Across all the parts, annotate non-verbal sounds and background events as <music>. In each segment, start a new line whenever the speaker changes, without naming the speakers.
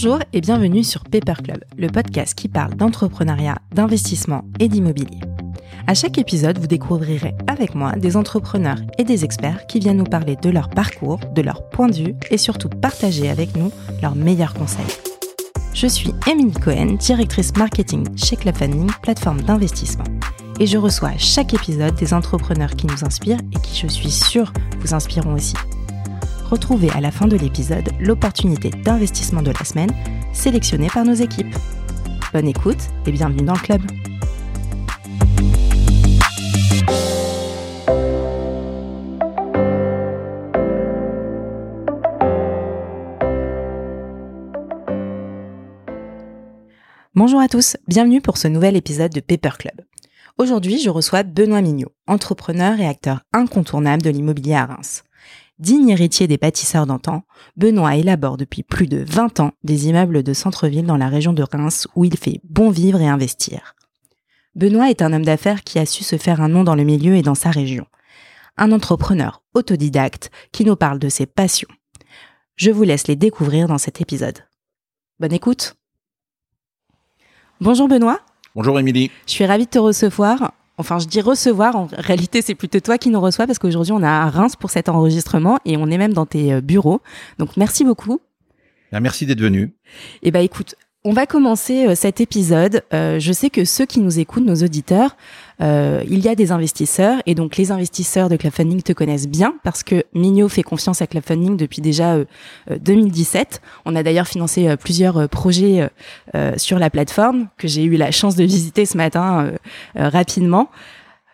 Bonjour et bienvenue sur Paper Club, le podcast qui parle d'entrepreneuriat, d'investissement et d'immobilier. À chaque épisode, vous découvrirez avec moi des entrepreneurs et des experts qui viennent nous parler de leur parcours, de leur point de vue et surtout partager avec nous leurs meilleurs conseils. Je suis Émilie Cohen, directrice marketing chez Club Funding, plateforme d'investissement. Et je reçois à chaque épisode des entrepreneurs qui nous inspirent et qui, je suis sûre, vous inspireront aussi. Retrouvez à la fin de l'épisode l'opportunité d'investissement de la semaine sélectionnée par nos équipes. Bonne écoute et bienvenue dans le club. Bonjour à tous, bienvenue pour ce nouvel épisode de Paper Club. Aujourd'hui, je reçois Benoît Mignot, entrepreneur et acteur incontournable de l'immobilier à Reims. Digne héritier des bâtisseurs d'antan, Benoît élabore depuis plus de 20 ans des immeubles de centre-ville dans la région de Reims où il fait bon vivre et investir. Benoît est un homme d'affaires qui a su se faire un nom dans le milieu et dans sa région. Un entrepreneur autodidacte qui nous parle de ses passions. Je vous laisse les découvrir dans cet épisode. Bonne écoute Bonjour Benoît.
Bonjour Émilie.
Je suis ravie de te recevoir. Enfin, je dis recevoir, en réalité, c'est plutôt toi qui nous reçois parce qu'aujourd'hui, on est à Reims pour cet enregistrement et on est même dans tes euh, bureaux. Donc, merci beaucoup.
Merci d'être venu.
Eh ben, écoute, on va commencer euh, cet épisode. Euh, je sais que ceux qui nous écoutent, nos auditeurs, euh, il y a des investisseurs et donc les investisseurs de Club Funding te connaissent bien parce que Mignot fait confiance à Club Funding depuis déjà 2017. On a d'ailleurs financé plusieurs projets sur la plateforme que j'ai eu la chance de visiter ce matin rapidement.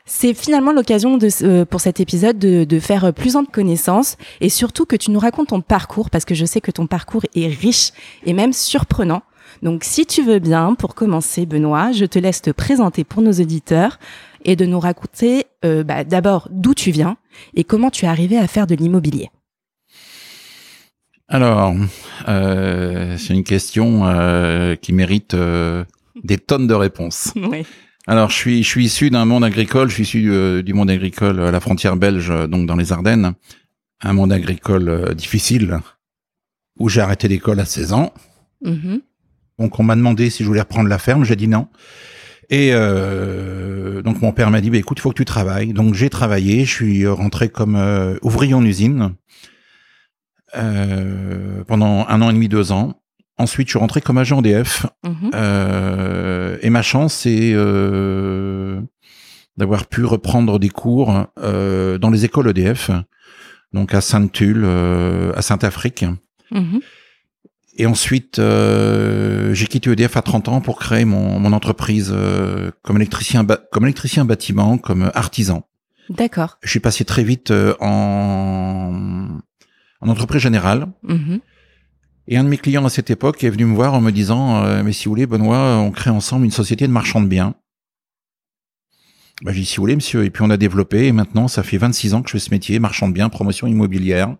C'est finalement l'occasion de, pour cet épisode de, de faire plus de connaissances et surtout que tu nous racontes ton parcours parce que je sais que ton parcours est riche et même surprenant. Donc si tu veux bien, pour commencer, Benoît, je te laisse te présenter pour nos auditeurs et de nous raconter euh, bah, d'abord d'où tu viens et comment tu es arrivé à faire de l'immobilier.
Alors, euh, c'est une question euh, qui mérite des tonnes de réponses. <laughs>
Oui.
Alors, je suis, je suis issu d'un monde agricole. Je suis issu du monde agricole à la frontière belge, donc dans les Ardennes. Un monde agricole difficile où j'ai arrêté l'école à 16 ans. Mm-hmm. Donc on m'a demandé si je voulais reprendre la ferme, j'ai dit non. Et euh, donc mon père m'a dit bah, écoute, il faut que tu travailles. Donc j'ai travaillé, je suis rentré comme euh, ouvrier en usine euh, pendant un an et demi, deux ans. Ensuite, je suis rentré comme agent DF. Mhm. et ma chance, c'est d'avoir pu reprendre des cours dans les écoles EDF, donc à Sainte-Tulle, à Saint-Afrique. Mhm. Et ensuite, euh, j'ai quitté EDF à 30 ans pour créer mon, mon entreprise euh, comme électricien, comme électricien bâtiment, comme artisan.
D'accord.
Je suis passé très vite euh, en, en entreprise générale. Mm-hmm. Et un de mes clients à cette époque est venu me voir en me disant, mais si vous voulez, Benoît, on crée ensemble une société de marchand de biens. Bah, j'ai dit, si vous voulez, monsieur. Et puis on a développé, et maintenant, ça fait 26 ans que je fais ce métier, marchand de biens, promotion immobilière.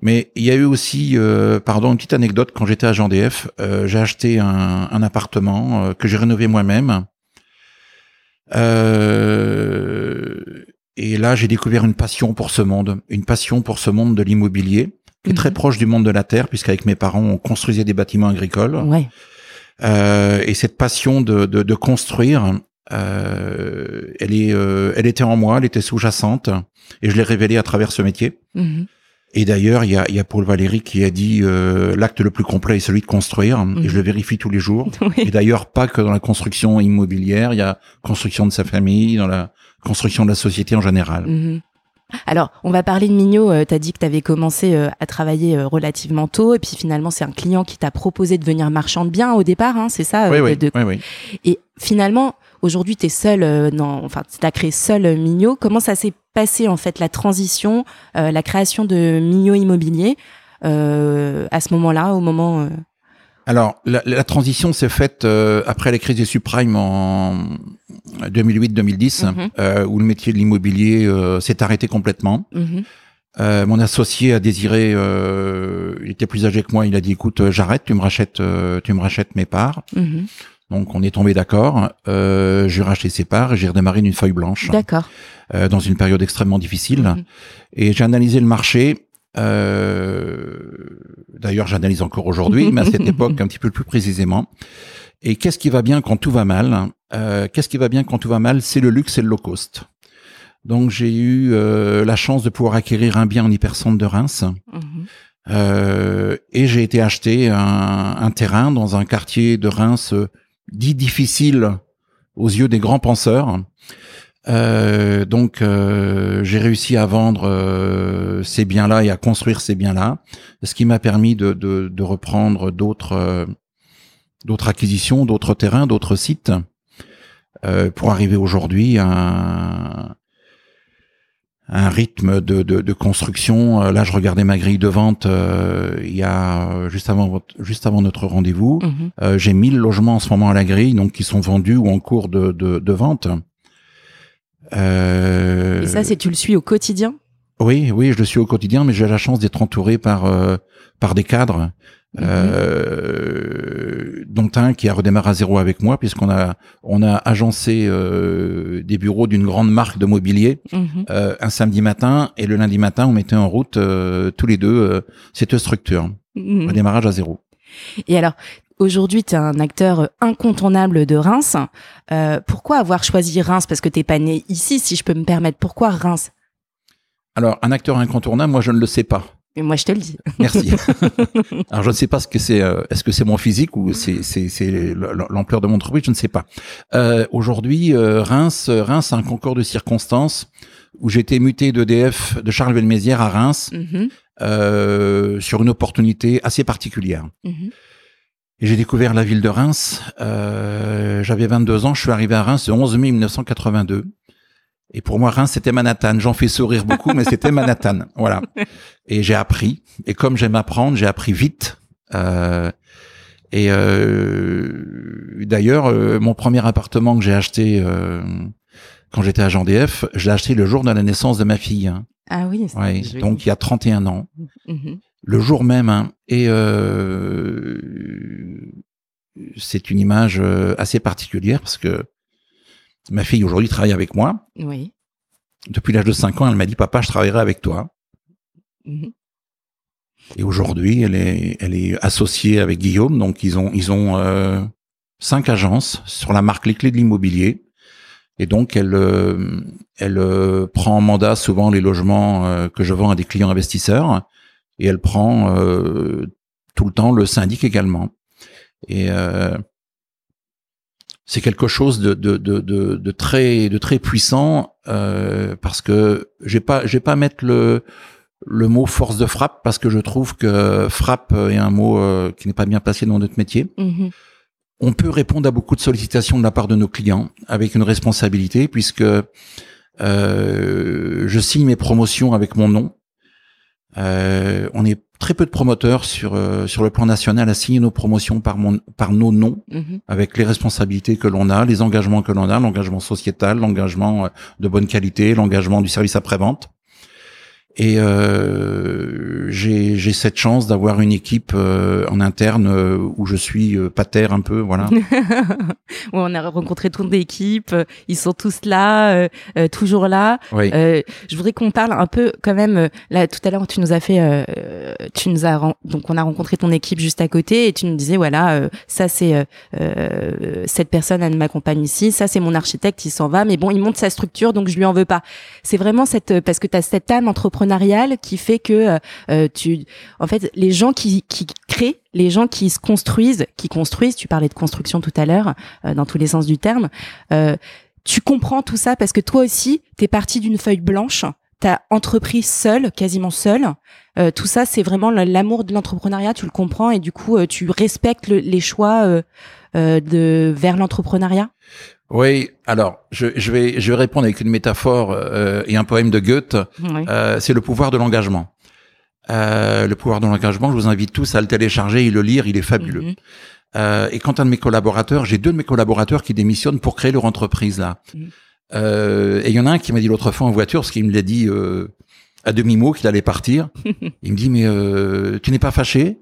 Mais il y a eu aussi, euh, pardon, une petite anecdote. Quand j'étais agent DF, euh, j'ai acheté un, un appartement euh, que j'ai rénové moi-même. Euh, et là, j'ai découvert une passion pour ce monde, une passion pour ce monde de l'immobilier, qui est très mhm. proche du monde de la terre, puisqu'avec mes parents, on construisait des bâtiments agricoles.
Ouais.
et cette passion de, de, de construire, elle est, elle était en moi, elle était sous-jacente, et je l'ai révélée à travers ce métier. Mhm. Et d'ailleurs, il y a, y a, Paul Valéry qui a dit euh, l'acte le plus complet est celui de construire, et je le vérifie tous les jours. <laughs> Et d'ailleurs, pas que dans la construction immobilière, il y a construction de sa famille, dans la construction de la société en général.
Mhm. Alors, on va parler de Mignot. Euh, tu as dit que tu avais commencé euh, à travailler euh, relativement tôt, et puis finalement, c'est un client qui t'a proposé de devenir marchand de biens au départ, hein, c'est ça
oui, oui, oui, oui,
Et finalement, aujourd'hui, tu es seul, non, enfin, tu as créé seul Mignot. Comment ça s'est passé, en fait, la transition, la création de Mignot Immobilier à ce moment-là, au moment...
Alors, la, la transition s'est faite après la crise des subprimes en 2008-2010, mhm. euh, où le métier de l'immobilier euh, s'est arrêté complètement. Mhm. Euh, mon associé a désiré, euh, il était plus âgé que moi, il a dit écoute, j'arrête, tu me rachètes, tu me rachètes mes parts. Mhm. Donc on est tombé d'accord. Euh, j'ai racheté ses parts et j'ai redémarré d'une feuille blanche.
D'accord.
dans une période extrêmement difficile. Et j'ai analysé le marché. D'ailleurs j'analyse encore aujourd'hui, mais à cette <laughs> époque un petit peu plus précisément. Et qu'est-ce qui va bien quand tout va mal? Euh, Qu'est-ce qui va bien quand tout va mal? C'est le luxe et le low cost. Donc j'ai eu euh, la chance de pouvoir acquérir un bien en hypercentre de Reims. Mhm. Euh, et j'ai été acheter un, un, terrain dans un quartier de Reims dit difficile aux yeux des grands penseurs. Euh, donc euh, j'ai réussi à vendre euh, ces biens-là et à construire ces biens-là, ce qui m'a permis de, de, de reprendre d'autres d'autres acquisitions, d'autres terrains, d'autres sites, pour arriver aujourd'hui à un, rythme de, de, de, construction. Là, je regardais ma grille de vente il y a juste avant juste avant notre rendez-vous. Mhm. j'ai 1000 logements en ce moment à la grille, donc qui sont vendus ou en cours de, de, de vente.
Euh... Et ça, c'est tu le suis au quotidien?
Oui, oui, je le suis au quotidien, mais j'ai la chance d'être entouré par euh, par des cadres, mhm. euh, dont un qui a redémarré à zéro avec moi, puisqu'on a on a agencé euh, des bureaux d'une grande marque de mobilier mhm. euh, un samedi matin, et le lundi matin, on mettait en route tous les deux cette structure, mmh. redémarrage à zéro.
Et alors, Aujourd'hui, tu es un acteur incontournable de Reims. Euh, pourquoi avoir choisi Reims? Parce que t'es pas né ici, si je peux me permettre. Pourquoi Reims?
Alors, un acteur incontournable, moi, je ne le sais pas.
Mais moi, je te le dis.
Merci. <laughs> Alors, je ne sais pas ce que c'est. Euh, est-ce que c'est mon physique ou c'est c'est l'ampleur de mon entreprise Je ne sais pas. Euh, Aujourd'hui, Reims, Reims, un concours de circonstances où j'ai été muté d'EDF de Charles Velmézières à Reims euh, sur une opportunité assez particulière. Mm-hmm. Et j'ai découvert la ville de Reims. Euh, J'avais 22 ans, je suis arrivé à Reims le 11 mai 1982. Et pour moi, Reims, c'était Manhattan. J'en fais sourire beaucoup, mais c'était Manhattan. <laughs> Voilà. Et j'ai appris. Et comme j'aime apprendre, j'ai appris vite. Euh, et euh, d'ailleurs, euh, mon premier appartement que j'ai acheté euh, quand j'étais agent DF, je l'ai acheté le jour de la naissance de ma fille.
Ah oui.
Ouais, donc il y a 31 ans. Mm-hmm le jour même. Hein. et euh, c'est une image euh, assez particulière parce que ma fille aujourd'hui travaille avec moi.
Oui.
Depuis l'âge de 5 ans, elle m'a dit papa, je travaillerai avec toi. Mhm. Et aujourd'hui, elle est, elle est associée avec Guillaume, donc ils ont, ils ont euh, cinq agences sur la marque Les Clés de l'immobilier. Et donc, elle, elle prend en mandat souvent les logements que je vends à des clients investisseurs et elle prend euh, tout le temps le syndic également. Et euh, c'est quelque chose de, de, de, de, très de très puissant euh, parce que j'ai pas j'ai pas mettre le le mot force de frappe parce que je trouve que frappe est un mot qui n'est pas bien placé dans notre métier. Mm-hmm. On peut répondre à beaucoup de sollicitations de la part de nos clients avec une responsabilité puisque je signe mes promotions avec mon nom. Euh, on est très peu de promoteurs sur euh, sur le plan national à signer nos promotions par mon par nos noms mhm. avec les responsabilités que l'on a, les engagements que l'on a, l'engagement sociétal, l'engagement euh, de bonne qualité, l'engagement du service après vente. Et euh, j'ai cette chance d'avoir une équipe euh, en interne euh, où je suis euh, pater un peu, voilà. <laughs>
on a rencontré toute l'équipe, ils sont tous là, toujours là.
Oui.
je voudrais qu'on parle un peu quand même. Là, tout à l'heure, tu nous as fait, tu nous as donc on a rencontré ton équipe juste à côté et tu nous disais voilà, ça c'est cette personne elle m'accompagne ici, ça c'est mon architecte, il s'en va, mais bon, il monte sa structure donc je lui en veux pas. C'est vraiment cette parce que tu as cette âme qui fait que euh, euh, tu, en fait, les gens qui, qui créent, les gens qui se construisent, qui construisent. Tu parlais de construction tout à l'heure, euh, dans tous les sens du terme. tu comprends tout ça parce que toi aussi, t'es parti d'une feuille blanche. T'as entrepris seul, quasiment seul. tout ça, c'est vraiment l'amour de l'entrepreneuriat. Tu le comprends et du coup, tu respectes les choix de vers l'entrepreneuriat?
Oui, alors je, je, vais je vais répondre avec une métaphore euh, et un poème de Goethe. Euh, c'est le pouvoir de l'engagement. Euh, le pouvoir de l'engagement, je vous invite tous à le télécharger et le lire, il est fabuleux. Mhm. Euh, et quant à mes collaborateurs, j'ai deux de mes collaborateurs qui démissionnent pour créer leur entreprise là. Mhm. Euh, et il y en a un qui m'a dit l'autre fois en voiture, parce qu'il me l'a dit euh, à demi mot qu'il allait partir. <laughs> il me dit mais tu n'es pas fâché?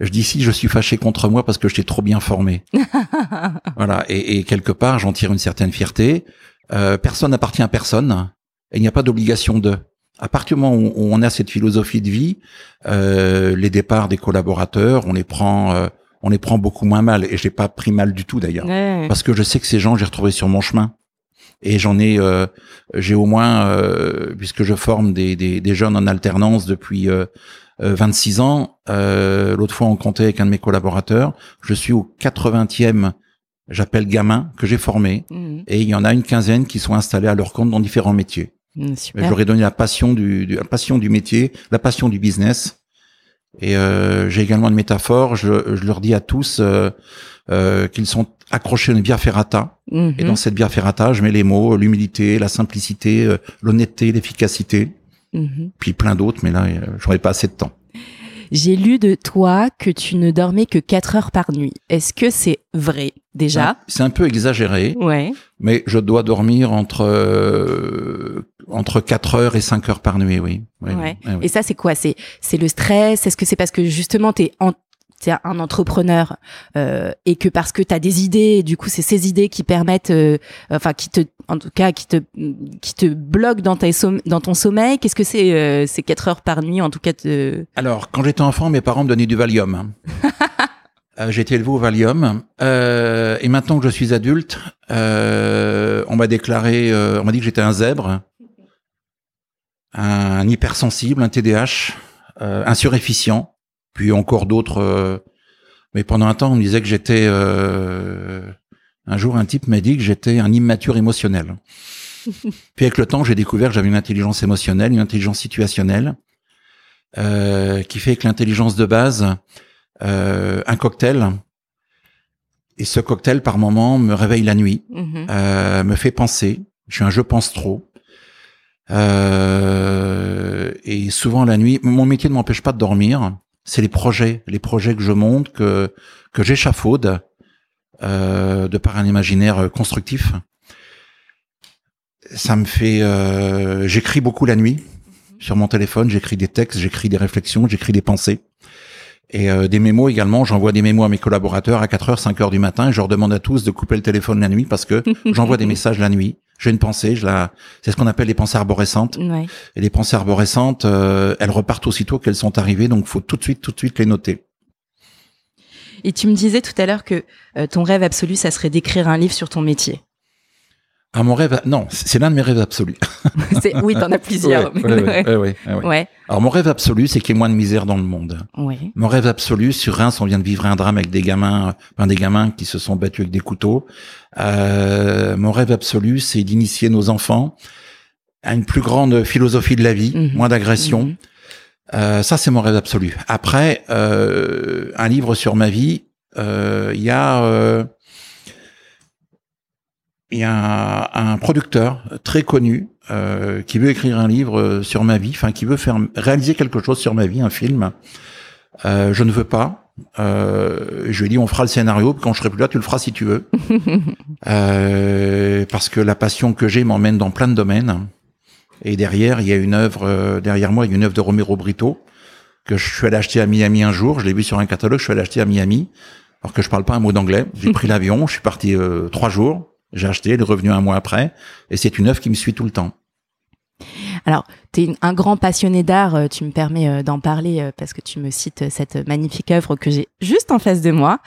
Je dis si je suis fâché contre moi parce que je t'ai trop bien formé. <laughs> voilà. Et, et, quelque part, j'en tire une certaine fierté. Euh, personne n'appartient à personne. Et il n'y a pas d'obligation de. À partir du moment où, on a cette philosophie de vie, euh, les départs des collaborateurs, on les prend, euh, on les prend beaucoup moins mal. Et j'ai pas pris mal du tout d'ailleurs, parce que je sais que ces gens, j'ai retrouvé sur mon chemin. Et j'en ai, euh, j'ai au moins, euh, puisque je forme des, des, des, jeunes en alternance depuis 26 ans. L'autre fois, on comptait avec un de mes collaborateurs. Je suis au 80e j'appelle gamin que j'ai formé mmh. et il y en a une quinzaine qui sont installés à leur compte dans différents métiers. Mmh, J'aurais donné la passion du, la passion du métier, la passion du business. Et euh, j'ai également une métaphore. Je, je, leur dis à tous euh, euh, qu'ils sont accrochés à une via ferrata. Mmh. Et dans cette via ferrata, je mets les mots l'humilité, la simplicité, euh, l'honnêteté, l'efficacité, puis plein d'autres. Mais là, euh, j'aurais pas assez de temps.
J'ai lu de toi que tu ne dormais que 4 heures par nuit. Est-ce que c'est vrai déjà?
C'est un peu exagéré.
Ouais.
Mais je dois dormir entre euh, entre 4 heures et 5 heures par nuit, oui.
ouais. Et ça c'est quoi? C'est c'est le stress? Est-ce que c'est parce que justement tu es en tu un entrepreneur euh, et que parce que tu as des idées, du coup c'est ces idées qui permettent, euh, enfin qui te, en tout cas qui te, qui te bloquent dans, ta dans ton sommeil. Qu'est-ce que c'est euh, ces quatre heures par nuit en tout cas te...
Alors quand j'étais enfant, mes parents me donnaient du Valium. <laughs> j'ai été élevé au Valium et maintenant que je suis adulte, on m'a déclaré, on m'a dit que j'étais un zèbre, un hypersensible, un TDAH, un surefficient puis encore d'autres. Euh, mais pendant un temps, on me disait que j'étais. Euh, un jour, un type m'a dit que j'étais un immature émotionnel. <laughs> puis avec le temps, j'ai découvert que j'avais une intelligence émotionnelle, une intelligence situationnelle, euh, qui fait que l'intelligence de base, un cocktail. Et ce cocktail, par moment, me réveille la nuit, mm-hmm. me fait penser. Je suis un je pense trop. et souvent la nuit, mon métier ne m'empêche pas de dormir c'est les projets, les projets que je monte, que que j'échafaude euh, de par un imaginaire constructif. Ça me fait, euh, j'écris beaucoup la nuit sur mon téléphone, j'écris des textes, j'écris des réflexions, j'écris des pensées. Et euh, des mémos également, j'envoie des mémos à mes collaborateurs à 4h, 5h du matin et je leur demande à tous de couper le téléphone la nuit parce que <laughs> j'envoie des messages la nuit. J'ai une pensée, je la, c'est ce qu'on appelle les pensées arborescentes. Et les pensées arborescentes, euh, elles repartent aussitôt qu'elles sont arrivées, donc faut tout de suite, tout de suite les noter.
Et tu me disais tout à l'heure que euh, ton rêve absolu, ça serait d'écrire un livre sur ton métier.
À mon rêve, non, c'est l'un de mes rêves absolus. <laughs>
oui, t'en as plusieurs. <laughs>
ouais, ouais, Alors mon rêve absolu, c'est qu'il y ait moins de misère dans le monde. Mon rêve absolu, sur Reims, on vient de vivre un drame avec des gamins, enfin des gamins qui se sont battus avec des couteaux. Euh, mon rêve absolu, c'est d'initier nos enfants à une plus grande philosophie de la vie, mhm. moins d'agression. Mhm. Euh, ça, c'est mon rêve absolu. Après, euh, un livre sur ma vie, euh, il y a euh, il y a un, producteur très connu euh, qui veut écrire un livre sur ma vie, enfin qui veut faire réaliser quelque chose sur ma vie, un film. Euh, je ne veux pas. Euh, je lui ai dit on fera le scénario, quand je serai plus là, tu le feras si tu veux. <laughs> euh, parce que la passion que j'ai m'emmène dans plein de domaines. Et derrière, il y a une œuvre, euh, derrière moi, il y a une œuvre de Romero Brito que je suis allé acheter à Miami un jour. Je l'ai vu sur un catalogue, je suis allé acheter à Miami, alors que je parle pas un mot d'anglais. J'ai pris l'avion, je suis parti euh, trois jours. J'ai acheté, il est revenu un mois après, et c'est une œuvre qui me suit tout le temps.
Alors, tu es un grand passionné d'art, euh, tu me permets euh, d'en parler euh, parce que tu me cites cette magnifique œuvre que j'ai juste en face de moi.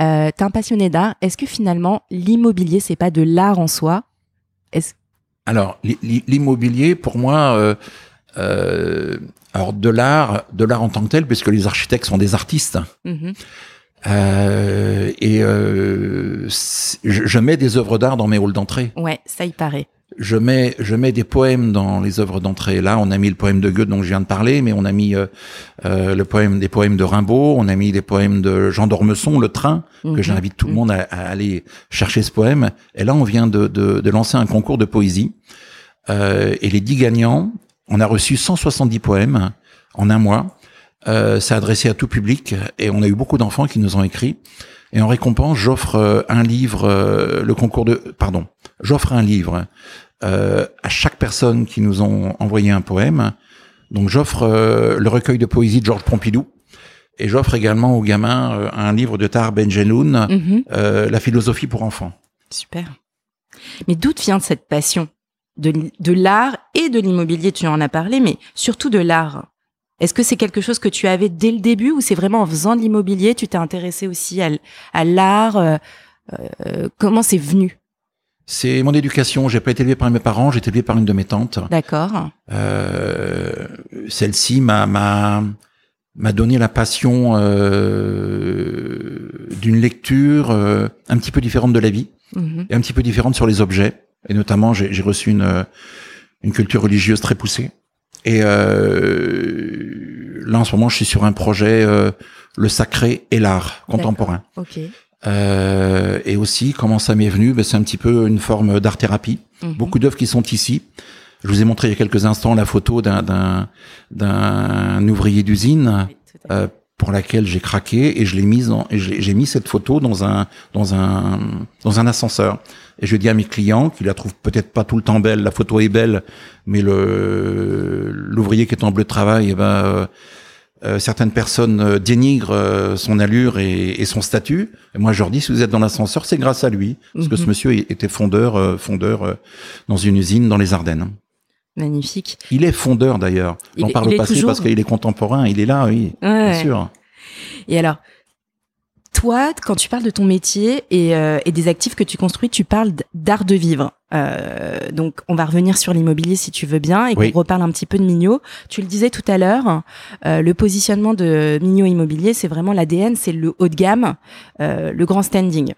Euh, tu es un passionné d'art, est-ce que finalement l'immobilier, c'est pas de l'art en soi?
Alors, l'immobilier, pour moi, euh, alors de l'art, de l'art en tant que tel, puisque les architectes sont des artistes. Mm-hmm. Euh, et euh, je, mets des œuvres d'art dans mes halls d'entrée.
Ouais, ça y paraît.
Je mets, je mets des poèmes dans les œuvres d'entrée. Là, on a mis le poème de Goethe dont je viens de parler, mais on a mis euh, euh le poème, des poèmes de Rimbaud, on a mis des poèmes de Jean d'Ormesson, Le Train, que mhm. j'invite tout le monde à, à, aller chercher ce poème. Et là, on vient de, de, de lancer un concours de poésie. Euh, et les dix gagnants, on a reçu 170 poèmes en un mois. Euh, c'est adressé à tout public et on a eu beaucoup d'enfants qui nous ont écrit. Et en récompense, j'offre euh, un livre, euh, le concours de, pardon, j'offre un livre euh, à chaque personne qui nous ont envoyé un poème. Donc j'offre le recueil de poésie de Georges Pompidou. Et j'offre également aux gamins un livre de Tar Benjeloun, mhm. La philosophie pour enfants.
Super. Mais d'où vient cette passion? De, de l'art et de l'immobilier, tu en as parlé, mais surtout de l'art. Est-ce que c'est quelque chose que tu avais dès le début ou c'est vraiment en faisant de l'immobilier, tu t'es intéressé aussi à, à l'art euh, euh, Comment c'est venu?
C'est mon éducation. J'ai pas été élevé par mes parents, j'ai été élevé par une de mes tantes.
D'accord.
Euh, Celle-ci m'a donné la passion euh, d'une lecture euh, un petit peu différente de la vie
Mhm.
et un petit peu différente sur les objets. Et notamment, j'ai reçu une, une culture religieuse très poussée. Et euh, là, en ce moment, je suis sur un projet, euh, le sacré et l'art contemporain.
Ok.
Euh, et aussi, comment ça m'est venu ben, C'est un petit peu une forme d'art-thérapie.
Mhm.
Beaucoup d'œuvres qui sont ici. Je vous ai montré il y a quelques instants la photo d'un d'un d'un ouvrier d'usine
Oui,
pour laquelle j'ai craqué et je l'ai mise dans, et j'ai j'ai mis cette photo dans un dans un dans un ascenseur et je dis à mes clients qui la trouvent peut-être pas tout le temps belle la photo est belle mais le l'ouvrier qui est en bleu de travail eh ben euh, euh, certaines personnes euh, dénigrent euh, son allure et, et son statut. Et moi, je leur dis, si vous êtes dans l'ascenseur, c'est grâce à lui, parce que ce
Mhm.
monsieur était fondeur, euh, fondeur euh, dans une usine dans les Ardennes.
Magnifique.
Il est fondeur d'ailleurs.
Il
J'en parle au passé
toujours
parce qu'il est contemporain. Il est là, oui,
Ouais.
bien sûr.
Et alors, toi, quand tu parles de ton métier et, euh, et des actifs que tu construis, tu parles d'art de vivre. Euh, donc, on va revenir sur l'immobilier si tu veux bien et
Oui.
qu'on reparle un petit peu de Mignot. Tu le disais tout à l'heure, euh, le positionnement de Mignot Immobilier, c'est vraiment l'ADN, c'est le haut de gamme, le grand standing.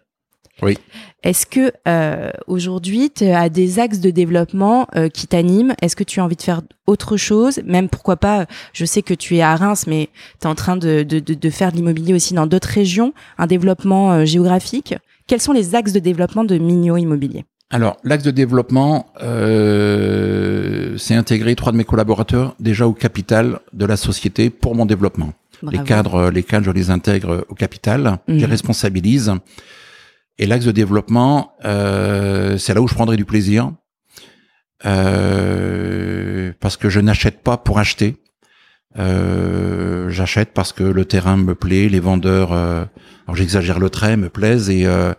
Oui.
Est-ce que euh, aujourd'hui, tu as des axes de développement euh, qui t'animent? Est-ce que tu as envie de faire autre chose? Même pourquoi pas, je sais que tu es à Reims, mais tu es en train de, de, de, de faire de l'immobilier aussi dans d'autres régions, un développement euh, géographique. Quels sont les axes de développement de Mignot Immobilier?
Alors, l'axe de développement, euh, c'est intégrer trois de mes collaborateurs déjà au capital de la société pour mon développement. Les cadres, les cadres, je les intègre au capital, je les
Mhm.
responsabilise. Et l'axe de développement, euh, c'est là où je prendrai du plaisir, euh, parce que je n'achète pas pour acheter. Euh, j'achète parce que le terrain me plaît, les vendeurs, euh, alors j'exagère le trait, me plaisent et euh,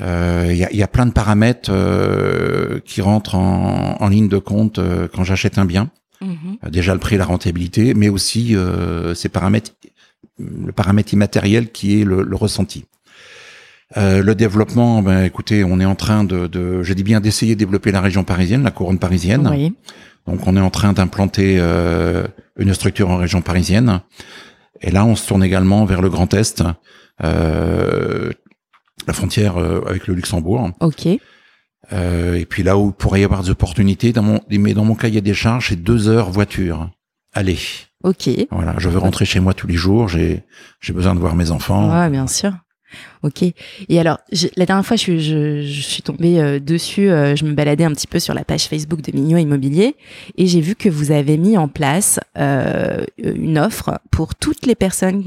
euh, il y, a, y a plein de paramètres euh, qui rentrent en, en ligne de compte euh, quand j'achète un bien.
Mhm.
Euh, déjà le prix la rentabilité, mais aussi euh, ces paramètres, le paramètre immatériel qui est le, le ressenti. Euh, le développement, ben écoutez, on est en train de, de je dis bien d'essayer de développer la région parisienne, la couronne parisienne.
Oui.
Donc on est en train d'implanter euh, une structure en région parisienne. Et là, on se tourne également vers le Grand Est, euh, la frontière euh, avec le Luxembourg.
Ok.
Euh, et puis là où il pourrait y avoir des opportunités, dans mon, mais dans mon cahier des charges, c'est deux heures voiture. Allez,
Ok.
voilà, je veux rentrer chez moi tous les jours, j'ai j'ai besoin de voir mes enfants.
Ouais, bien sûr. Ok. Et alors, je- la dernière fois, je, je, je suis tombée euh, dessus. euh, je me baladais un petit peu sur la page Facebook de Mignon Immobilier et j'ai vu que vous avez mis en place euh, une offre pour toutes les personnes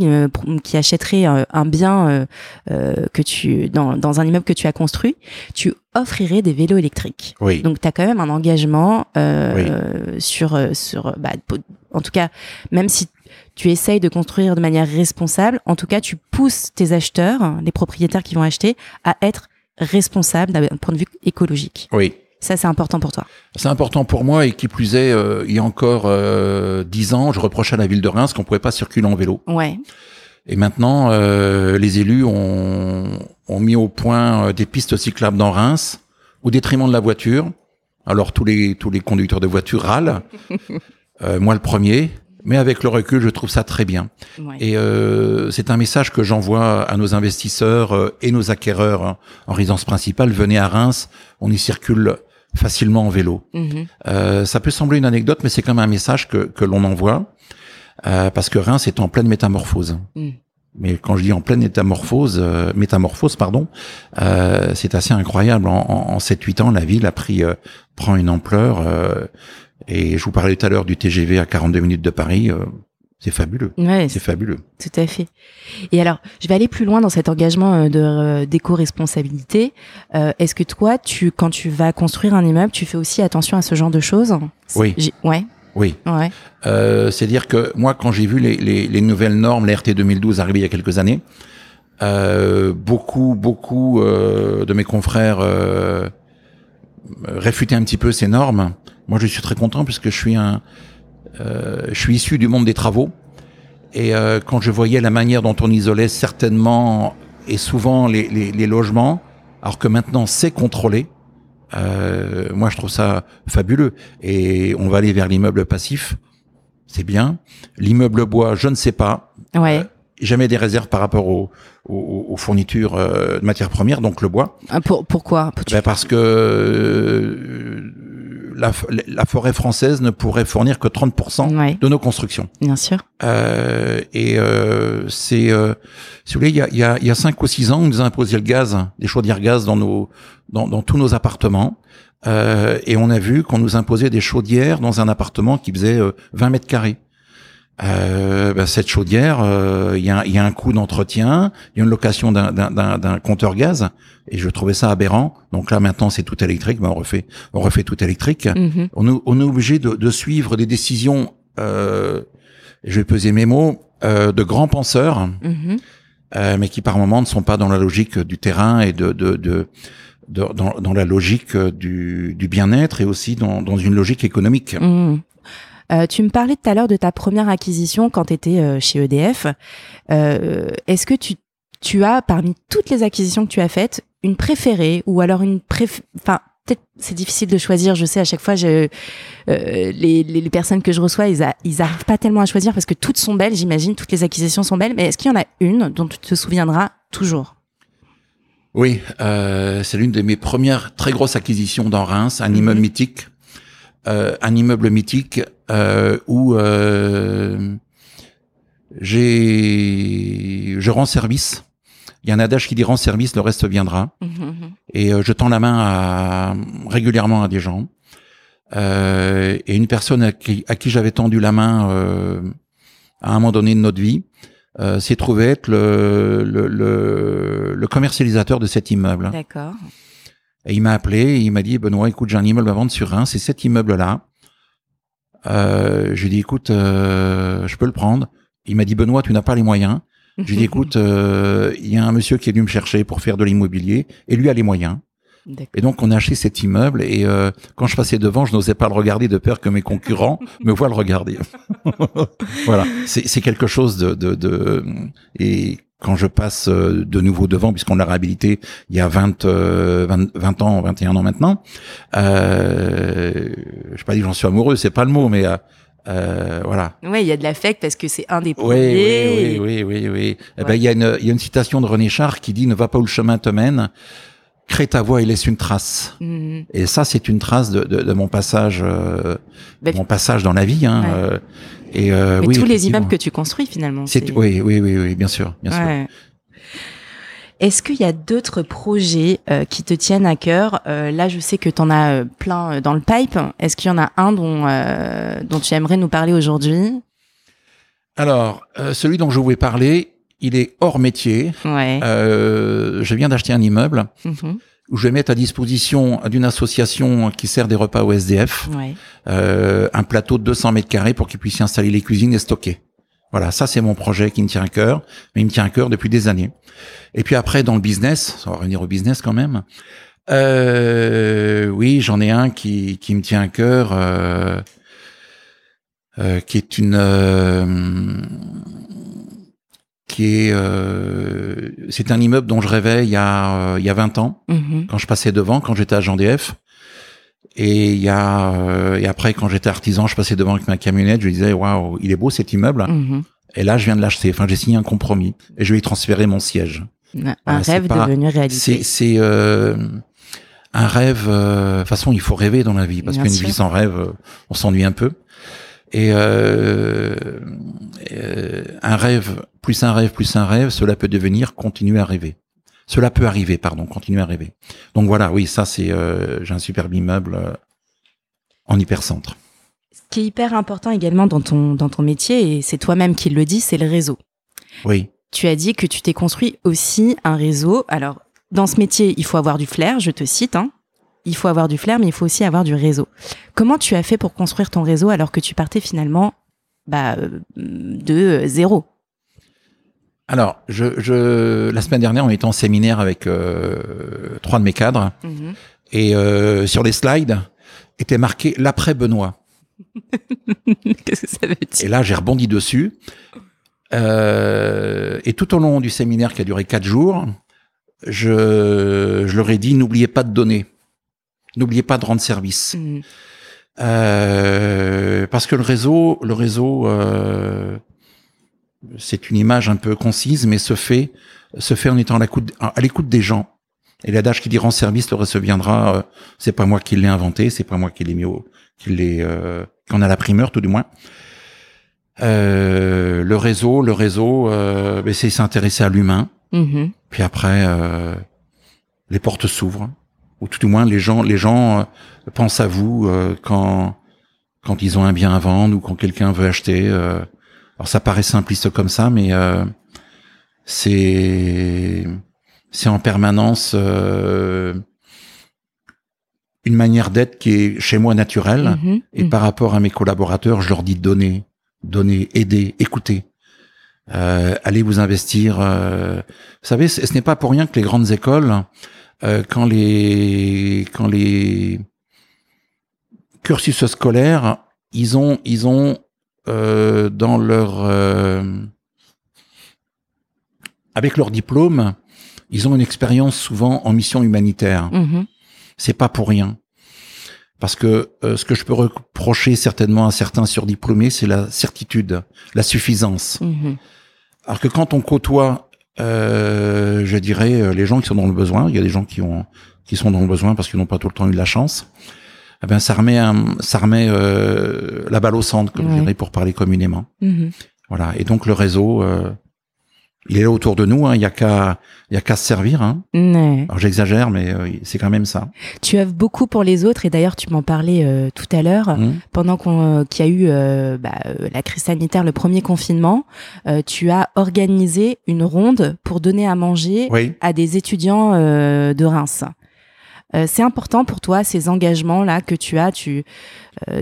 qui achèteraient un bien que tu dans, dans un immeuble que tu as construit. Tu offrirais des vélos électriques.
Oui,
Donc, tu as quand même un engagement euh, sur, sur bah, en tout cas, même si tu essayes de construire de manière responsable, en tout cas, tu pousses tes acheteurs, les propriétaires qui vont acheter, à être responsables d'un point de vue écologique.
oui.
Ça, c'est important pour toi.
C'est important pour moi et qui plus est, euh, il y a encore euh, dix ans, je reprochais à la ville de Reims qu'on pouvait pas circuler en vélo.
Ouais.
Et maintenant, euh, les élus ont, ont mis au point euh, des pistes cyclables dans Reims au détriment de la voiture. Alors tous les tous les conducteurs de voitures râlent, <laughs> Euh, moi le premier. Mais avec le recul, je trouve ça très bien.
ouais.
Et euh, c'est un message que j'envoie à nos investisseurs euh, et nos acquéreurs hein, en résidence principale. Venez à Reims, on y circule facilement en vélo.
Mhm.
Euh, ça peut sembler une anecdote, mais c'est quand même un message que, que l'on envoie, euh, parce que Reims est en pleine métamorphose.
Mm.
Mais quand je dis en pleine métamorphose, euh, métamorphose, pardon, c'est assez incroyable. En, en, en 7-8 ans, la ville a pris prend une ampleur. Et je vous parlais tout à l'heure du TGV à 42 minutes de Paris. euh, c'est fabuleux.
Ouais,
C'est fabuleux.
Tout à fait. Et alors, je vais aller plus loin dans cet engagement euh, de euh, d'éco-responsabilité. Euh, Est-ce que toi, tu, quand tu vas construire un immeuble, tu fais aussi attention à ce genre de choses?
Oui.
Ouais.
Oui.
Ouais.
Euh, C'est-à-dire que moi, quand j'ai vu les, les, les nouvelles normes, la RT 2012 arriver il y a quelques années, euh, beaucoup, beaucoup euh, de mes confrères euh, réfuter un petit peu ces normes. Moi, je suis très content puisque je suis un, euh, je suis issu du monde des travaux. Et euh, quand je voyais la manière dont on isolait certainement et souvent les, les, les logements, alors que maintenant c'est contrôlé, euh, moi je trouve ça fabuleux. Et on va aller vers l'immeuble passif, c'est bien. L'immeuble bois, je ne sais pas.
Ouais.
Jamais des réserves par rapport aux, aux, fournitures euh, de matières premières, donc le bois.
Ah, pour, pourquoi?
Ben Parce que euh, la, la, forêt française ne pourrait fournir que 30% de nos constructions.
Bien sûr.
Euh, et euh, c'est, euh, si vous voulez, il y a, y, a, y a 5 ou 6 ans, on nous a imposé le gaz, des chaudières gaz dans, nos, dans, dans tous nos appartements. Euh, et on a vu qu'on nous imposait des chaudières dans un appartement qui faisait 20 mètres carrés euh, ben, cette chaudière, euh, il y, a, y, a, un coût d'entretien, il y a une location d'un compteur gaz, et je trouvais ça aberrant. Donc là maintenant c'est tout électrique, mais on refait, on refait tout électrique. Mm-hmm. on, on, est obligé de, de, suivre des décisions. Euh, je vais peser mes mots euh, de grands penseurs, euh, mais qui par moments ne sont pas dans la logique du terrain et de, de, de dans, dans, la logique du, du bien-être et aussi dans, dans, une logique économique.
Mm. Euh, tu me parlais tout à l'heure de ta première acquisition quand tu étais euh, chez EDF. Euh, Est-ce que tu, tu as, parmi toutes les acquisitions que tu as faites, une préférée ou alors une préf... Enfin, peut-être c'est difficile de choisir. Je sais, à chaque fois, je, euh, les, les, les, personnes que je reçois, ils, a, ils arrivent pas tellement à choisir parce que toutes sont belles, j'imagine. Toutes les acquisitions sont belles. Mais est-ce qu'il y en a une dont tu te souviendras toujours?
Oui, euh, c'est l'une de mes premières très grosses acquisitions dans Reims, un immeuble mhm. mythique euh, un immeuble mythique euh, où euh, j'ai je rends service. Il y a un adage qui dit rends service, le reste viendra. Mm-hmm. Et je tends la main à, régulièrement à des gens. et une personne à qui, à qui j'avais tendu la main à un moment donné de notre vie s'est trouvé être le, le, le, le commercialisateur de cet immeuble.
D'accord.
Et il m'a appelé, il m'a dit Benoît, écoute, j'ai un immeuble à vendre sur Reims, c'est cet immeuble-là. Euh, je lui ai dit écoute, euh, je peux le prendre. Il m'a dit Benoît, tu n'as pas les moyens. Je lui ai dit <laughs> écoute, euh, il y a un monsieur qui est venu me chercher pour faire de l'immobilier et lui a les moyens. Et donc on a acheté cet immeuble et euh, quand je passais devant, je n'osais pas le regarder de peur que mes concurrents <laughs> me voient le regarder. <laughs> voilà, c'est quelque chose de, de, de et quand je passe euh, de nouveau devant, puisqu'on l'a réhabilité il y a 20, 20, euh, ans, 21 ans maintenant, euh, je pas dit que j'en suis amoureux, c'est pas le mot, mais euh, euh voilà.
Oui, il y a de l'affect parce que c'est un des premiers.
Oui, oui, oui, oui, oui. Eh ben, il y a une, il y a une citation de René Char qui dit "Ne va pas où le chemin te mène." Crée ta voix et laisse une trace. Mhm. Et ça, c'est une trace de, de, de mon passage, euh, ben, mon passage dans la vie. Hein, euh,
et euh, oui, tous les immeubles que tu construis finalement.
C'est oui, oui, oui, oui, bien sûr, bien sûr.
Est-ce qu'il y a d'autres projets euh, qui te tiennent à cœur? Euh, Là, je sais que tu en as plein dans le pipe. Est-ce qu'il y en a un dont, dont tu aimerais nous parler aujourd'hui?
Alors, celui dont je voulais parler, il est hors métier.
Ouais.
je viens d'acheter un immeuble. Mm où je vais mettre à disposition d'une association qui sert des repas au SDF euh, un plateau de 200 mètres carrés pour qu'ils puissent y installer les cuisines et stocker. Voilà, ça c'est mon projet qui me tient à cœur, mais il me tient à cœur depuis des années. Et puis après, dans le business, on va revenir au business quand même. Euh, oui, j'en ai un qui, qui me tient à cœur, euh, euh qui est une euh, qui est euh, c'est un immeuble dont je rêvais il y a euh, il y a 20 ans mhm. quand je passais devant quand j'étais agent DF et il y a euh, et après quand j'étais artisan je passais devant avec ma camionnette je disais waouh il est beau cet immeuble. Mhm. et là je viens de l'acheter. Enfin j'ai signé un compromis et je vais y transférer mon siège.
Un rêve devenu réalité.
c'est un rêve de toute façon il faut rêver dans la vie parce qu'une vie sans rêve on s'ennuie un peu et euh, euh, un rêve, plus un rêve, plus un rêve, cela peut devenir continuer à rêver. Cela peut arriver, pardon, continuer à rêver. Donc voilà, oui, ça c'est, euh, j'ai un superbe immeuble en hypercentre.
Ce qui est hyper important également dans ton dans ton métier, et c'est toi-même qui le dis, c'est le réseau.
Oui.
Tu as dit que tu t'es construit aussi un réseau. Alors dans ce métier, il faut avoir du flair, je te cite. Hein il faut avoir du flair, mais il faut aussi avoir du réseau. Comment tu as fait pour construire ton réseau alors que tu partais finalement bah, de zéro?
Alors, je, je, la semaine dernière, on était en séminaire avec euh, trois de mes cadres, mhm. Et euh, sur les slides était marqué l'après Benoît. <laughs>
Qu'est-ce que ça veut dire?
Et là, j'ai rebondi dessus. Euh, et tout au long du séminaire qui a duré quatre jours, je, je leur ai dit n'oubliez pas de donner, n'oubliez pas de rendre service,
Mhm.
Euh, parce que le réseau, le réseau, euh, c'est une image un peu concise, mais se fait, se fait en étant à l'écoute, des gens. Et l'adage qui dit rend service, le reste viendra. euh, c'est pas moi qui l'ai inventé, c'est pas moi qui l'ai mis au, qui l'ai, euh, qu'on a la primeur tout du moins. Euh, le réseau, le réseau, euh, ben, c'est s'intéresser à l'humain.
Mhm.
Puis après, euh, les portes s'ouvrent, ou tout du moins les gens, les gens euh, pensent à vous euh, quand quand ils ont un bien à vendre ou quand quelqu'un veut acheter. euh. alors ça paraît simpliste comme ça, mais euh, c'est c'est en permanence euh, une manière d'être qui est chez moi naturelle.
Mhm.
Et
Mhm.
par rapport à mes collaborateurs, je leur dis donner, donner, aider, écouter. Euh, allez vous investir. euh, vous savez, ce ce n'est pas pour rien que les grandes écoles, euh, quand les quand les cursus scolaires, ils ont ils ont euh, dans leur euh, avec leur diplôme, ils ont une expérience souvent en mission humanitaire.
Mhm.
C'est pas pour rien. Parce que euh, ce que je peux reprocher certainement à certains surdiplômés, c'est la certitude, la suffisance.
Mhm.
Alors que quand on côtoie, euh, je dirais, euh, les gens qui sont dans le besoin, il y a des gens qui ont qui sont dans le besoin parce qu'ils n'ont pas tout le temps eu de la chance. Eh ben ça remet un- ça remet euh, la balle au centre, comme je dirais pour parler communément.
Mhm.
Voilà. Et donc le réseau, euh, il est là autour de nous. hein. Il y a qu'à il y a qu'à se servir. Hein.
Ouais.
Alors j'exagère, mais euh, c'est quand même ça.
Tu œuvres beaucoup pour les autres et d'ailleurs tu m'en parlais euh, tout à l'heure
Hum.
pendant euh, qu'il y a eu euh, bah, la crise sanitaire, le premier confinement, tu as organisé une ronde pour donner à manger
Oui.
à des étudiants de Reims. C'est important pour toi ces engagements là que tu as, tu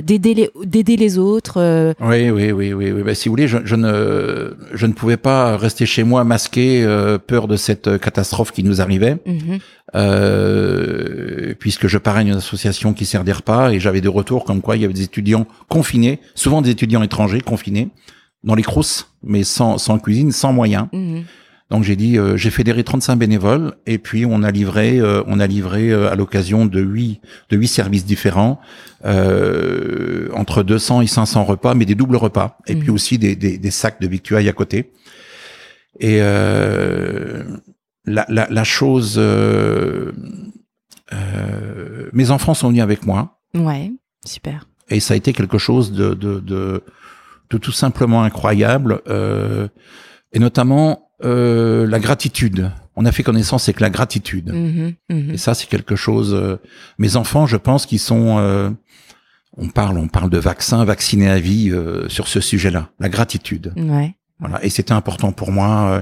d'aider les d'aider les autres. euh,
Oui, oui, oui, oui. oui. Bah, si vous voulez, je, je ne, je ne pouvais pas rester chez moi masqué, euh, peur de cette catastrophe qui nous arrivait,
mhm,
euh, puisque je parraine une association qui sert des repas et j'avais des retours comme quoi il y avait des étudiants confinés, souvent des étudiants étrangers confinés dans les crousses, mais sans, sans cuisine, sans moyens.
mhm.
Donc j'ai dit, euh, j'ai fédéré 35 bénévoles et puis on a livré, euh, on a livré euh, à l'occasion de huit de huit services différents euh, entre 200 et 500 repas, mais des doubles repas et
Mhm.
puis aussi des, des, des sacs de victuailles à côté. Et euh, la, la, la chose, euh, euh, mes enfants sont venus avec moi
Ouais, super.
et ça a été quelque chose de, de, de, de tout simplement incroyable, euh, et notamment euh, la gratitude. On a fait connaissance avec la gratitude.
Mhm, mhm.
Et ça, c'est quelque chose. euh, mes enfants, je pense qu'ils sont. euh, on parle, on parle de vaccins, vaccinés à vie euh, sur ce sujet-là. La gratitude.
Ouais.
Voilà. Et c'était important pour moi euh,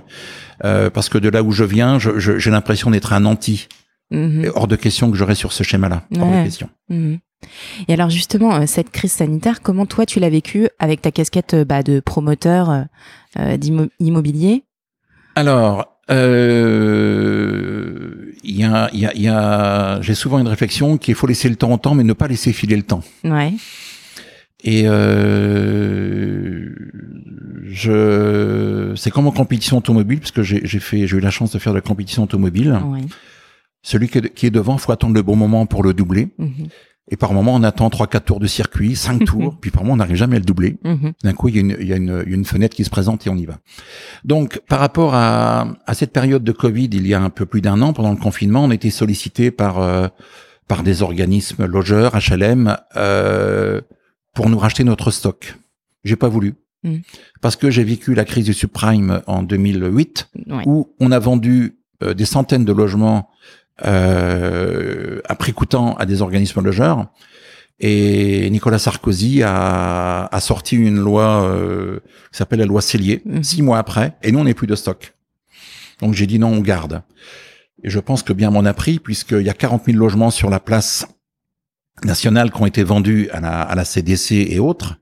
euh, parce que de là où je viens, je- je- j'ai l'impression d'être un anti.
Mhm.
Hors de question que j'aurais sur ce schéma-là. Hors
Ouais.
de question.
Et alors justement, euh, cette crise sanitaire, comment toi tu l'as vécue avec ta casquette euh, bah, de promoteur euh, euh, d'immo- immobilier?
Alors, euh, il y a, il y a, il y a j'ai souvent une réflexion qu'il faut laisser le temps au temps, mais ne pas laisser filer le temps.
Ouais.
Et euh, je, c'est comme en compétition automobile, parce que j'ai j'ai fait, j'ai eu la chance de faire de la compétition automobile.
Ouais.
Celui qui est, qui est devant, faut attendre le bon moment pour le doubler.
Mhm.
Et par moment, on attend trois, quatre tours de circuit, cinq tours, puis par moment, on n'arrive jamais à le doubler.
Mhm.
D'un coup, il y, a une, il, y a une, il y a une fenêtre qui se présente et on y va. Donc, par rapport à, à cette période de Covid, il y a un peu plus d'un an, pendant le confinement, on été sollicité par euh, par des organismes logeurs, HLM, euh, pour nous racheter notre stock. J'ai pas voulu.
Mm.
Parce que j'ai vécu la crise du subprime en 2008,
Ouais.
où on a vendu euh, des centaines de logements euh, à prix coûtant à des organismes logeurs. Et Nicolas Sarkozy a, a sorti une loi euh, qui s'appelle la loi Cellier,
Mhm.
six mois après, et nous, on n'est plus de stock. Donc j'ai dit non, on garde. Et je pense que bien m'en a pris, puisqu'il y a 40 000 logements sur la place nationale qui ont été vendus à la, à la CDC et autres.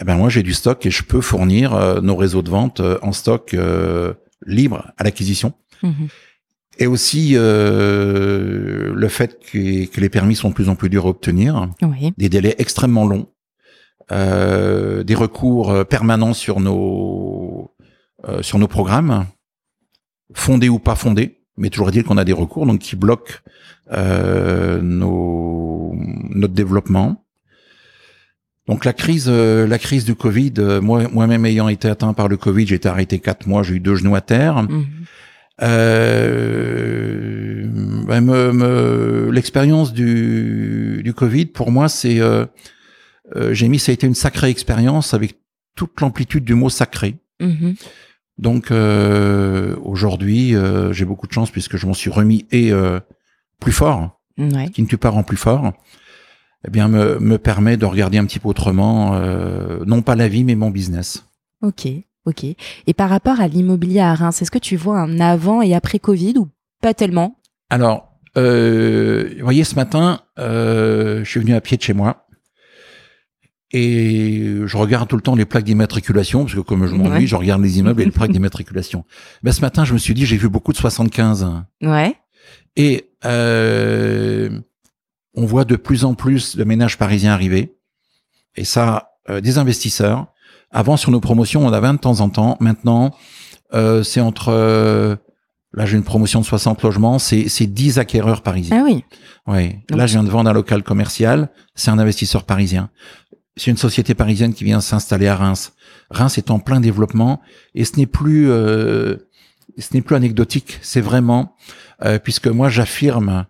Eh ben moi, j'ai du stock et je peux fournir euh, nos réseaux de vente euh, en stock euh, libre à l'acquisition.
Mhm.
Et aussi euh, le fait que, que, les permis sont de plus en plus durs à obtenir,
oui.
des délais extrêmement longs, euh, des recours permanents sur nos euh, sur nos programmes, fondés ou pas fondés, mais toujours est-il qu'on a des recours donc qui bloquent euh, nos, notre développement. Donc la crise, euh, la crise du Covid, euh, moi moi-même ayant été atteint par le Covid, j'ai été arrêté quatre mois, j'ai eu deux genoux à terre.
Mhm.
Euh, ben me, me, l'expérience du, du Covid, pour moi, c'est, euh, euh, j'ai mis, ça a été une sacrée expérience avec toute l'amplitude du mot sacré.
Mhm.
Donc aujourd'hui, j'ai beaucoup de chance puisque je m'en suis remis et plus fort,
Ouais.
qui ne tue pas rend plus fort. Eh bien, me, me permet de regarder un petit peu autrement, euh, non pas la vie, mais mon business.
Ok, ok. Et par rapport à l'immobilier à Reims, est-ce que tu vois un avant et après Covid ou pas tellement?
Alors, euh, vous voyez, ce matin, euh, je suis venu à pied de chez moi et je regarde tout le temps les plaques d'immatriculation parce que comme je m'ennuie,
Ouais.
je regarde les immeubles et les plaques <laughs> d'immatriculation. Ben, ce matin, je me suis dit, j'ai vu beaucoup de 75
Ouais.
et euh, on voit de plus en plus de ménages parisiens arriver et ça, euh, des investisseurs. Avant, sur nos promotions, on avait un de temps en temps. Maintenant, euh, c'est entre euh, Là, j'ai une promotion de 60 logements, c'est c'est 10 acquéreurs parisiens.
Ah oui.
Ouais.
Donc-
Là, je viens de vendre un local commercial, c'est un investisseur parisien. C'est une société parisienne qui vient s'installer à Reims. Reims est en plein développement et ce n'est plus euh, ce n'est plus anecdotique, c'est vraiment euh, puisque moi j'affirme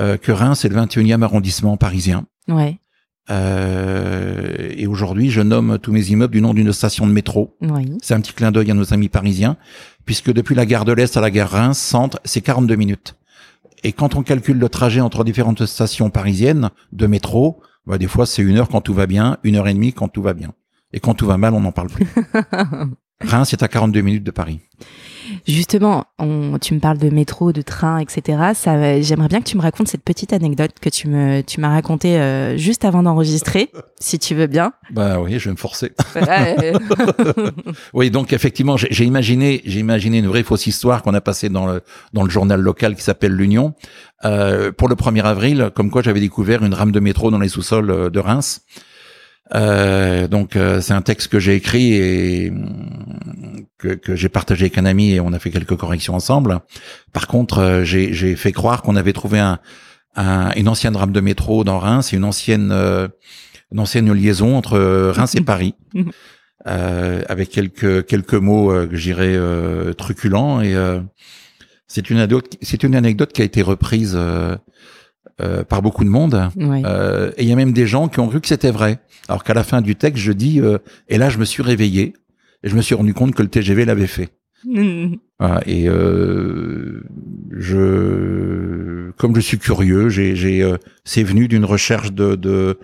euh, que Reims est le 21e arrondissement parisien.
Ouais.
Euh, et aujourd'hui, je nomme tous mes immeubles du nom d'une station de métro.
Oui.
C'est un petit clin d'œil à nos amis parisiens, puisque depuis la gare de l'Est à la gare Reims, centre, c'est 42 minutes. Et quand on calcule le trajet entre différentes stations parisiennes de métro, bah, des fois c'est une heure quand tout va bien, une heure et demie quand tout va bien. Et quand tout va mal, on n'en parle plus. <laughs> Reims est à 42 minutes de Paris.
Justement, on, tu me parles de métro, de train, etc. Ça, j'aimerais bien que tu me racontes cette petite anecdote que tu me, tu m'as racontée euh, juste avant d'enregistrer, <laughs> si tu veux bien.
Bah oui, je vais me forcer.
Ouais. <laughs>
Oui, donc effectivement, j'ai j'ai imaginé, j'ai imaginé une vraie fausse histoire qu'on a passée dans le dans le journal local qui s'appelle l'Union euh, pour le 1er avril, comme quoi j'avais découvert une rame de métro dans les sous-sols euh, de Reims. Euh, donc euh, c'est un texte que j'ai écrit et hum, que, que j'ai partagé avec un ami et on a fait quelques corrections ensemble. Par contre, euh, j'ai fait croire qu'on avait trouvé un, un- une ancienne rame de métro dans Reims et une ancienne euh, une ancienne liaison entre euh, Reims et <laughs> Paris euh, avec quelques quelques mots que j'irais euh, truculents et euh, c'est une anecdote c'est une anecdote qui a été reprise euh, par beaucoup de monde
Ouais.
Euh, et il y a même des gens qui ont cru que c'était vrai alors qu'à la fin du texte je dis euh, et là je me suis réveillé et je me suis rendu compte que le TGV l'avait fait <laughs> voilà, et euh, je, comme je suis curieux, j'ai, j'ai, euh, c'est venu d'une recherche de de,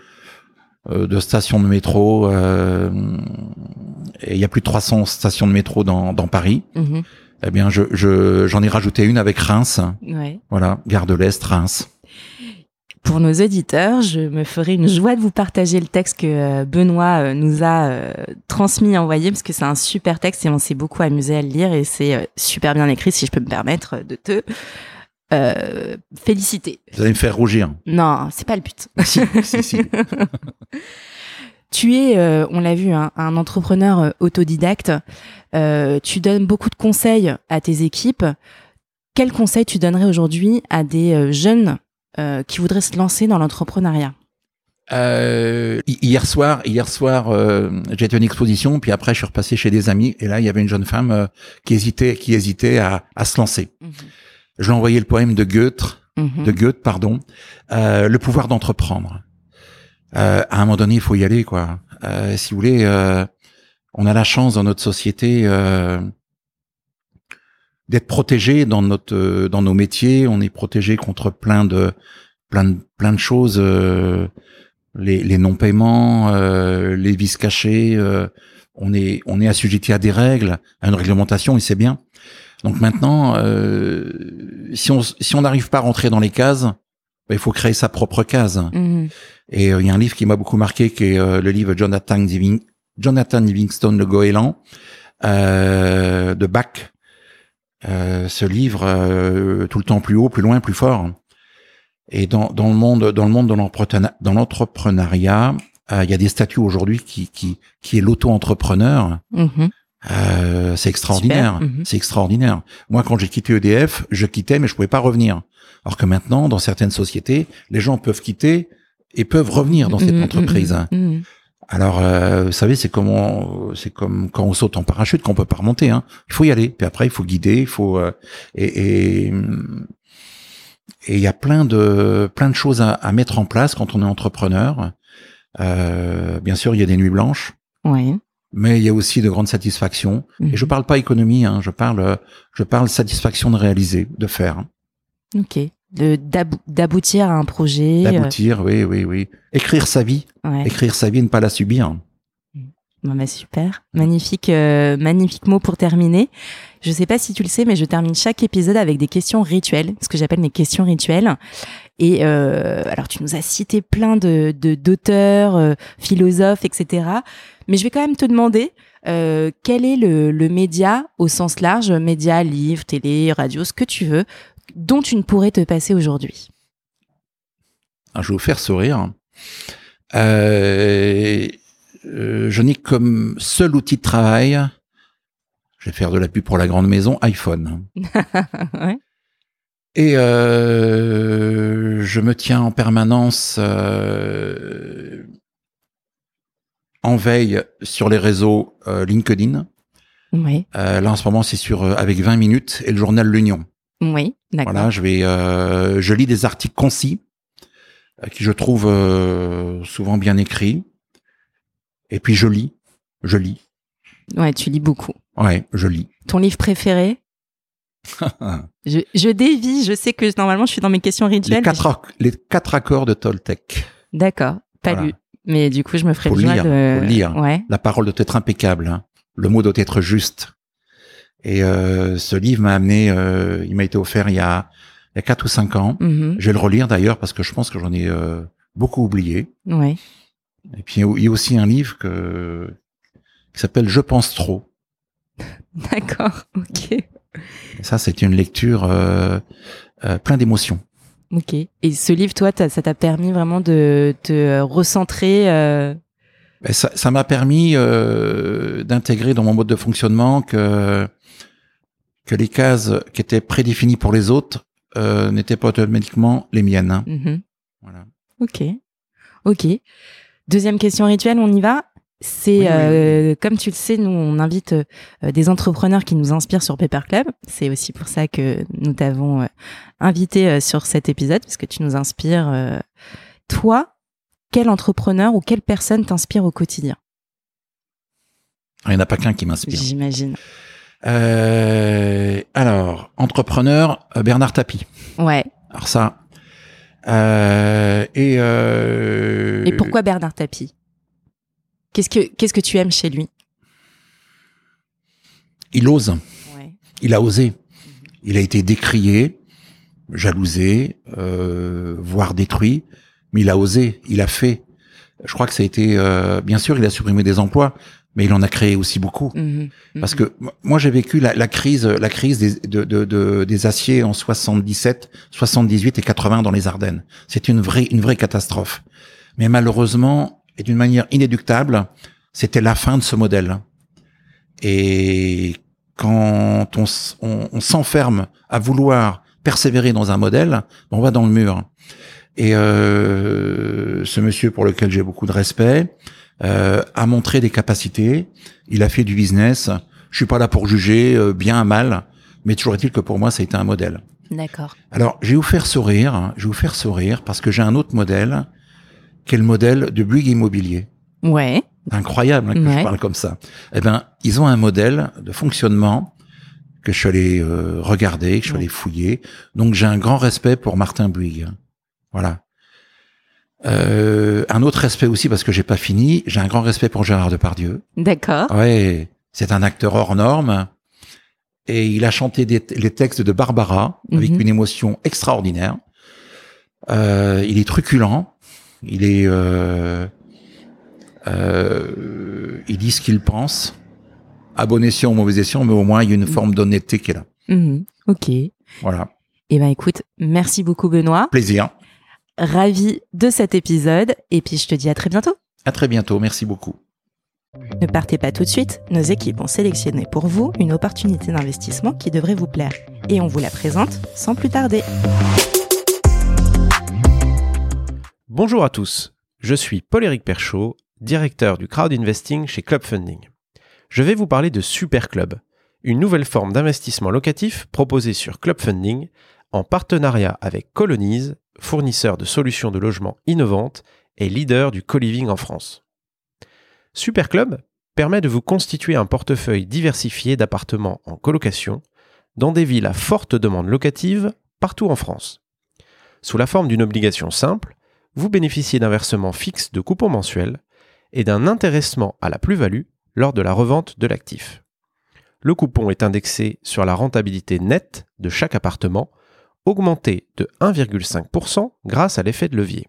euh, de stations de métro. euh, et il y a plus de 300 stations de métro dans, dans Paris.
Mhm.
Eh bien, je, je, j'en ai rajouté une avec Reims.
Ouais.
Voilà, Gare de l'Est, Reims.
Pour nos auditeurs, je me ferai une joie de vous partager le texte que euh, Benoît euh, nous a euh, transmis, envoyé, parce que c'est un super texte et on s'est beaucoup amusé à le lire et c'est super bien écrit, si je peux me permettre de te euh, féliciter.
Vous allez me faire rougir.
Non, c'est pas le but.
si, si, si. <laughs>
Tu es, euh, on l'a vu, un, un entrepreneur autodidacte. Euh, tu donnes beaucoup de conseils à tes équipes. Quels conseils tu donnerais aujourd'hui à des jeunes euh, qui voudraient se lancer dans l'entrepreneuriat
Euh, hi- hier soir, hier soir, euh, j'ai été à une exposition, puis après je suis repassé chez des amis, et là il y avait une jeune femme euh, qui hésitait, qui hésitait à, à se lancer. Je lui ai envoyé le poème de Goethe,
Mhm.
de Goethe, pardon, euh, le pouvoir d'entreprendre. Euh, à un moment donné, il faut y aller, quoi. Euh, si vous voulez, euh, on a la chance dans notre société euh, d'être protégé dans notre, euh, dans nos métiers. On est protégé contre plein de, plein de, plein de choses, euh, les, les non-paiements, euh, les vices cachés. euh, on est, on est assujetti à des règles, à une réglementation, et c'est bien. Donc maintenant, euh, si on si on n'arrive pas à rentrer dans les cases, bah, il faut créer sa propre case.
Mhm.
Et euh, il y a un livre qui m'a beaucoup marqué, qui est le livre Jonathan, Living, Jonathan Livingstone, le goéland, euh, de Bach. Euh, se livrent euh, tout le temps plus haut, plus loin, plus fort. Et dans, dans le monde, dans le monde de l'entrepreneuriat, euh, il y a des statuts aujourd'hui qui, qui, qui est l'auto-entrepreneur. Mhm. Euh, c'est extraordinaire. Mhm. C'est extraordinaire. Moi, quand j'ai quitté EDF, je quittais, mais je pouvais pas revenir. Alors que maintenant, dans certaines sociétés, les gens peuvent quitter et peuvent revenir dans cette mhm, entreprise. Alors, euh, vous savez, c'est comme c'est comme quand on saute en parachute qu'on peut pas remonter. Hein. Il faut y aller. Puis après, il faut guider. Il faut euh, et et il y a plein de plein de choses à, à, mettre en place quand on est entrepreneur. Euh, bien sûr, il y a des nuits blanches.
Oui.
Mais il y a aussi de grandes satisfactions. Et je mhm. parle pas économie. Hein, je parle je parle satisfaction de réaliser, de faire.
Ok d'aboutir à un projet.
Euh. D'aboutir, oui, oui, oui. Écrire sa vie. Écrire sa vie et ne pas la subir.
Bon, bah super, magnifique, euh, magnifique mot pour terminer. Je sais pas si tu le sais, mais je termine chaque épisode avec des questions rituelles, ce que j'appelle mes questions rituelles. Et euh, alors, tu nous as cité plein de d'auteurs, philosophes, etc. Mais je vais quand même te demander quel est le, le média au sens large, média, livre, télé, radio, ce que tu veux, dont tu ne pourrais te passer aujourd'hui
ah, Je vais vous faire sourire. Euh, euh, je n'ai comme seul outil de travail, je vais faire de la pub pour la grande maison, iPhone. <laughs> Et euh, je me tiens en permanence en veille sur les réseaux LinkedIn. là en ce moment c'est sur avec 20 minutes et le journal L'Union.
Oui,
d'accord. Voilà, je vais, euh, je lis des articles concis euh, qui je trouve euh, souvent bien écrits. Et puis je lis, je lis.
Ouais, tu lis beaucoup.
Ouais, je lis.
Ton livre préféré? <laughs> Je, je dévie, je sais que normalement je suis dans mes questions rituelles.
Les quatre, les quatre accords de Toltec.
D'accord, pas lu. Mais du coup, je me ferai
faut
le
lire,
de...
Faut lire. Ouais. La parole doit être impeccable. Hein. Le mot doit être juste. Et euh, ce livre m'a amené, euh, il m'a été offert il y a il y a quatre ou cinq ans. Mm-hmm. Je vais le relire d'ailleurs parce que je pense que j'en ai euh, beaucoup oublié.
Ouais.
Et puis il y a aussi un livre que qui s'appelle Je pense trop. <laughs>
D'accord, ok. Et
ça, c'est une lecture euh, euh, plein d'émotions.
Ok. Et ce livre, toi, ça t'a permis vraiment de te recentrer euh...
ben ça m'a permis euh, d'intégrer dans mon mode de fonctionnement que que les cases qui étaient prédéfinies pour les autres euh, n'étaient pas automatiquement les miennes. Hein.
Mhm. Voilà. Ok. Ok. Deuxième question rituelle, on y va. C'est euh, comme tu le sais, nous on invite euh, des entrepreneurs qui nous inspirent sur Paper Club. C'est aussi pour ça que nous t'avons euh, invité sur cet épisode parce que tu nous inspires. toi, quel entrepreneur ou quelle personne t'inspire au quotidien?
Il n'y en a pas qu'un qui m'inspire.
J'imagine.
Euh, alors, entrepreneur, euh, Bernard Tapie.
Ouais.
Alors ça. Euh, et, euh,
et pourquoi Bernard Tapie? Qu'est-ce que qu'est-ce que tu aimes chez lui?
Il ose. Ouais. Il a osé. Il a été décrié, jalousé, euh, voire détruit, mais il a osé, il a fait. Je crois que ça a été, euh, bien sûr, il a supprimé des emplois, mais il en a créé aussi beaucoup. Mhm. Mhm. Parce que moi j'ai vécu la, la, crise, la crise des, de, de, de, des aciers en 77, 78 et 80 dans les Ardennes. C'est une vraie, une vraie catastrophe. Mais malheureusement, et d'une manière inéductable, c'était la fin de ce modèle. Et quand on, on, on s'enferme à vouloir persévérer dans un modèle, on va dans le mur. Et euh, ce monsieur pour lequel j'ai beaucoup de respect, euh, a montré des capacités, il a fait du business. Je suis pas là pour juger euh, bien, mal, mais toujours est-il que pour moi, ça a été un modèle.
D'accord.
Alors, je vais vous faire sourire, je vais vous faire sourire parce que j'ai un autre modèle, qui est le modèle de Bouygues Immobilier.
Ouais.
Incroyable hein, que je parle comme ça. Eh ben, ils ont un modèle de fonctionnement que je suis allé euh, regarder, que je suis allé fouiller. Donc, j'ai un grand respect pour Martin Bouygues. Voilà. Euh, un autre respect aussi parce que j'ai pas fini. J'ai un grand respect pour Gérard Depardieu.
D'accord.
Ouais, c'est un acteur hors norme et il a chanté des, les textes de Barbara avec mhm. une émotion extraordinaire. Euh, il est truculent. Il est, euh, euh, il dit ce qu'il pense, à bon escient ou mauvais escient, mais au moins il y a une forme d'honnêteté qui est là.
Mhm. ok.
Voilà.
Eh ben écoute, merci beaucoup Benoît.
Plaisir.
Ravi de cet épisode et puis je te dis à très bientôt.
À très bientôt, merci beaucoup.
Ne partez pas tout de suite, nos équipes ont sélectionné pour vous une opportunité d'investissement qui devrait vous plaire et on vous la présente sans plus tarder.
Bonjour à tous, je suis Paul-Éric Perchaud, directeur du crowd investing chez Club Funding. Je vais vous parler de Super Club, une nouvelle forme d'investissement locatif proposée sur Club Funding en partenariat avec Colonize, fournisseur de solutions de logement innovantes et leader du co-living en France. Superclub permet de vous constituer un portefeuille diversifié d'appartements en colocation dans des villes à forte demande locative partout en France. Sous la forme d'une obligation simple, vous bénéficiez d'un versement fixe de coupons mensuels et d'un intéressement à la plus-value lors de la revente de l'actif. Le coupon est indexé sur la rentabilité nette de chaque appartement, augmenté de 1,5% grâce à l'effet de levier.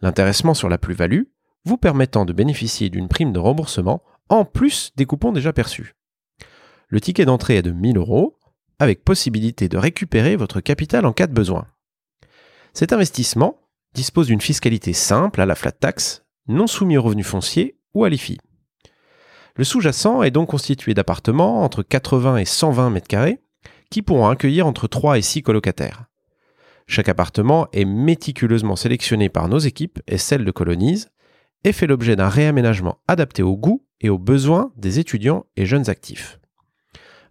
L'intéressement sur la plus-value vous permettant de bénéficier d'une prime de remboursement en plus des coupons déjà perçus. Le ticket d'entrée est de 1000 euros, avec possibilité de récupérer votre capital en cas de besoin. Cet investissement dispose d'une fiscalité simple à la flat tax, non soumis aux revenus fonciers ou à l'IFI. Le sous-jacent est donc constitué d'appartements entre 80 et 120 mètres carrés qui pourront accueillir entre 3 et 6 colocataires. Chaque appartement est méticuleusement sélectionné par nos équipes et celles de Colonise et fait l'objet d'un réaménagement adapté aux goûts et aux besoins des étudiants et jeunes actifs.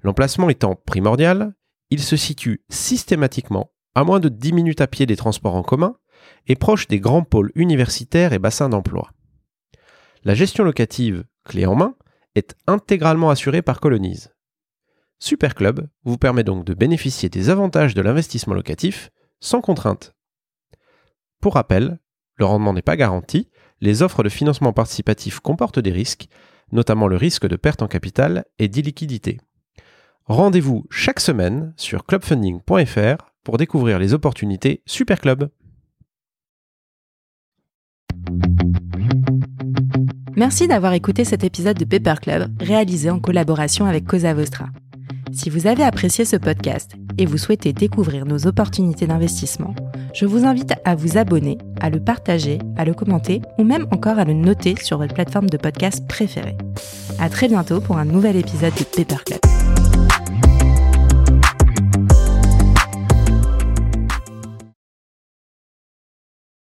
L'emplacement étant primordial, il se situe systématiquement à moins de 10 minutes à pied des transports en commun et proche des grands pôles universitaires et bassins d'emploi. La gestion locative, clé en main, est intégralement assurée par Colonise. Superclub vous permet donc de bénéficier des avantages de l'investissement locatif sans contrainte. Pour rappel, le rendement n'est pas garanti, les offres de financement participatif comportent des risques, notamment le risque de perte en capital et d'illiquidité. Rendez-vous chaque semaine sur clubfunding.fr pour découvrir les opportunités Superclub.
Merci d'avoir écouté cet épisode de Paper Club réalisé en collaboration avec Cosa Vostra. Si vous avez apprécié ce podcast et vous souhaitez découvrir nos opportunités d'investissement, je vous invite à vous abonner, à le partager, à le commenter ou même encore à le noter sur votre plateforme de podcast préférée. À très bientôt pour un nouvel épisode de Paper Club.